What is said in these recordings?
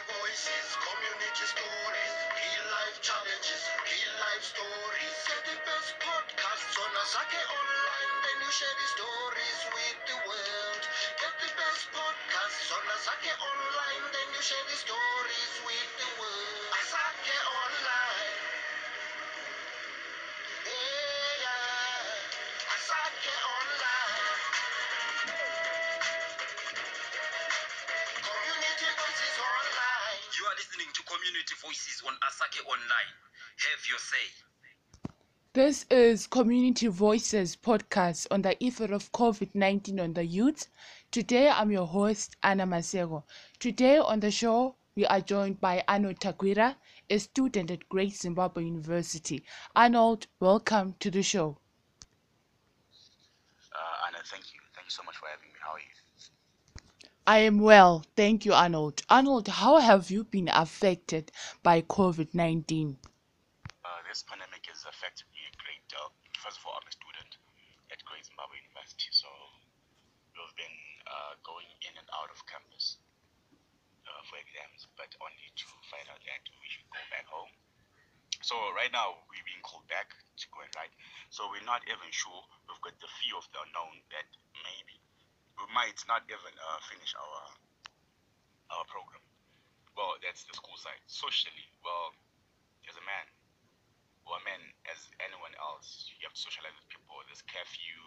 voices, community stories, real life challenges, real life stories. Get the best podcasts on Asake Online, then you share the stories with the world. Get the best podcasts on Asake Online, then you share the stories with Community Voices on Asake Online. Have your say. This is Community Voices podcast on the effort of COVID 19 on the youth. Today, I'm your host, Annah Masego. Today on the show, we are joined by Arnold Takwira, a student at Great Zimbabwe University. Arnold, welcome to the show. Uh, Annah, thank you. Thank you so much for having me. How are you? I am well, thank you, Arnold. Arnold, how have you been affected by COVID 19? Uh, this pandemic has affected me a great deal. First of all, I'm a student at Great Zimbabwe University, so we've been uh, going in and out of campus uh, for exams, but only to find out that we should go back home. So right now we're being called back to go and write. So we're not even sure. We've got the fear of the unknown that maybe we might not even uh, finish our our program. Well, that's the school side. Socially, well, as a man, or a man as anyone else, you have to socialize with people. There's curfew,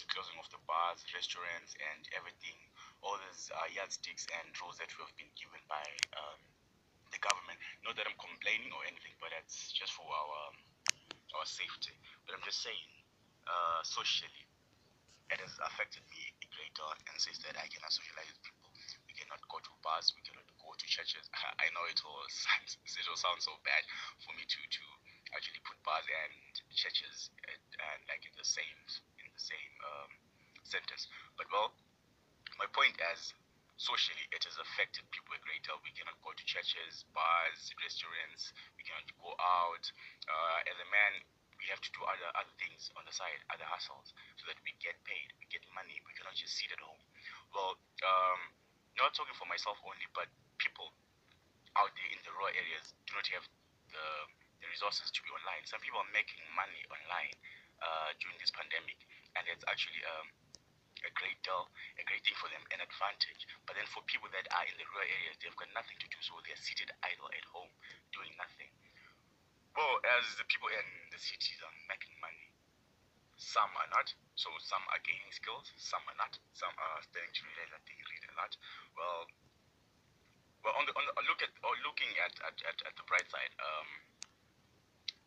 the closing of the bars, restaurants, and everything. All these uh, yardsticks and rules that we have been given by um, the government. Not that I'm complaining or anything, but that's just for our our safety. But I'm just saying, uh, socially, it has affected me a great deal and says that I cannot socialize with people. We cannot go to bars. We cannot go to churches. I know it will it will sound so bad for me to to actually put bars and churches at, uh, like in the same in the same um, sentence. But well, my point is socially it has affected people a great deal. We cannot go to churches, bars, restaurants. We cannot go out. Uh, as a man, we have to do other other things on the side, other hustles, so that we get paid, we get money. We cannot just sit at home. Well, um, not talking for myself only, but people out there in the rural areas do not have the the resources to be online. Some people are making money online uh, during this pandemic, and it's actually um, a great deal, a great thing for them, an advantage. But then for people that are in the rural areas, they've got nothing to do, so they're seated idle at home doing nothing. Well, as the people in the cities are making money, some are not. So some are gaining skills, some are not. Some are starting to realize that they read a lot. Well, well, on the, on the look at or looking at at, at, at the bright side, um,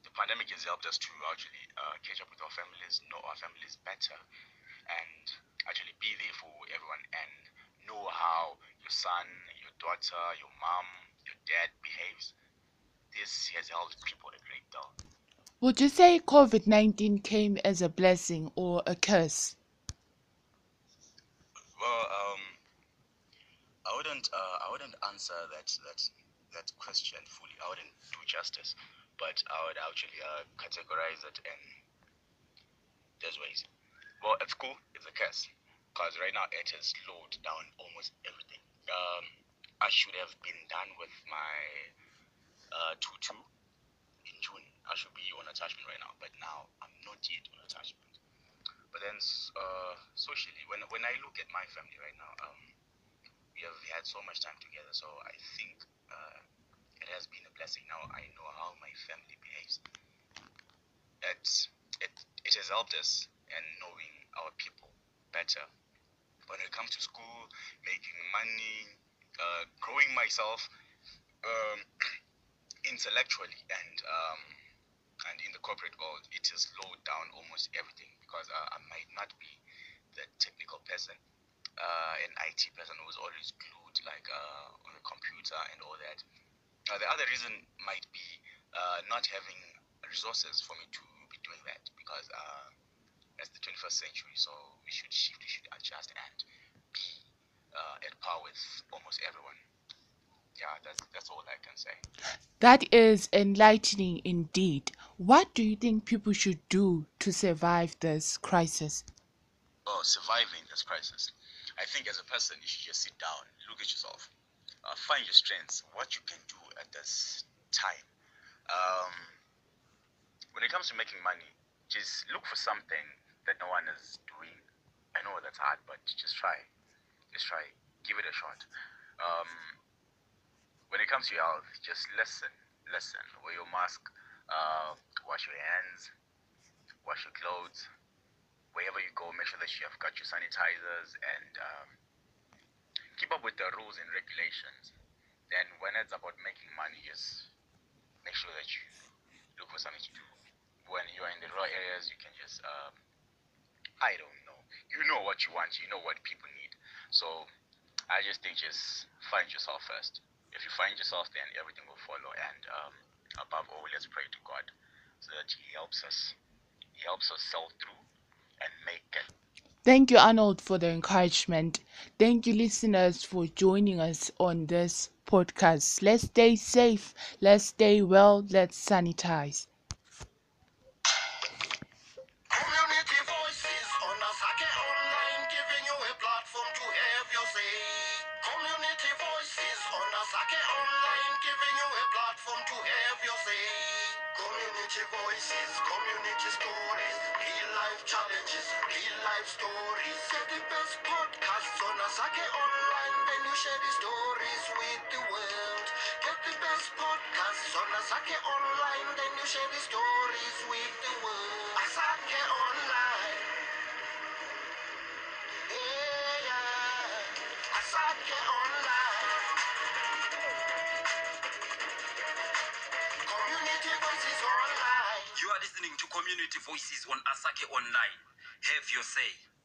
the pandemic has helped us to actually uh, catch up with our families, know our families better, and actually be there for everyone and know how your son, your daughter, your mom, your dad behaves. This has helped people a great deal. Would you say COVID 19 came as a blessing or a curse? Well, um, I wouldn't, uh, I wouldn't answer that that that question fully. I wouldn't do justice, but I would actually uh, categorize it in these ways. Well, at school, it's a curse because right now it has slowed down almost everything. Um, I should have been done with my uh, two-two in June. I should be on attachment right now, but now I'm not yet on attachment. But then uh, socially, when when I look at my family right now, um, we have had so much time together. So I think uh, it has been a blessing. Now I know how my family behaves. It it it has helped us in knowing our people better. When it comes to school, making money, uh, growing myself um, intellectually and um, and in the corporate world, it has slowed down almost everything because uh, I might not be the technical person, uh, an IT person who was always glued like uh, on a computer and all that. Uh, the other reason might be uh, not having resources for me to be doing that because uh, it's the 21st century, so we should shift, we should adjust and be uh, at par with almost everyone. Yeah, that's that's all I can say. That is enlightening indeed. What do you think people should do to survive this crisis? oh, surviving this crisis. I think as a person, you should just sit down, look at yourself. uh, find your strengths, what you can do at this time. Um, when it comes to making money, just look for something that no one is doing. I know that's hard, but just try. Just try. Give it a shot. Um, when it comes to your health, just listen. Listen. Wear your mask. Uh, wash your hands. Wash your clothes. Wherever you go, make sure that you have got your sanitizers and um, keep up with the rules and regulations. Then, when it's about making money, just make sure that you look for something to do. When you're in the rural areas, you can just, um, I don't know. You know what you want. You know what people need. So, I just think just find yourself first. If you find yourself, then everything will follow. And um, above all, let's pray to God so that He helps us. He helps us sell through and make it. Thank you, Arnold, for the encouragement. Thank you, listeners, for joining us on this podcast. Let's stay safe, let's stay well, let's sanitize. Online, giving you a platform to have your say. Community voices, community stories, real life challenges, real life stories. Get the best podcasts on Asake Online, then you share the stories with the world. Get the best podcasts on Asake Online, then you share the stories with the world. Asake Online. Yeah, yeah. Asake Online. Listening to Community Voices on Asake Online. Have your say.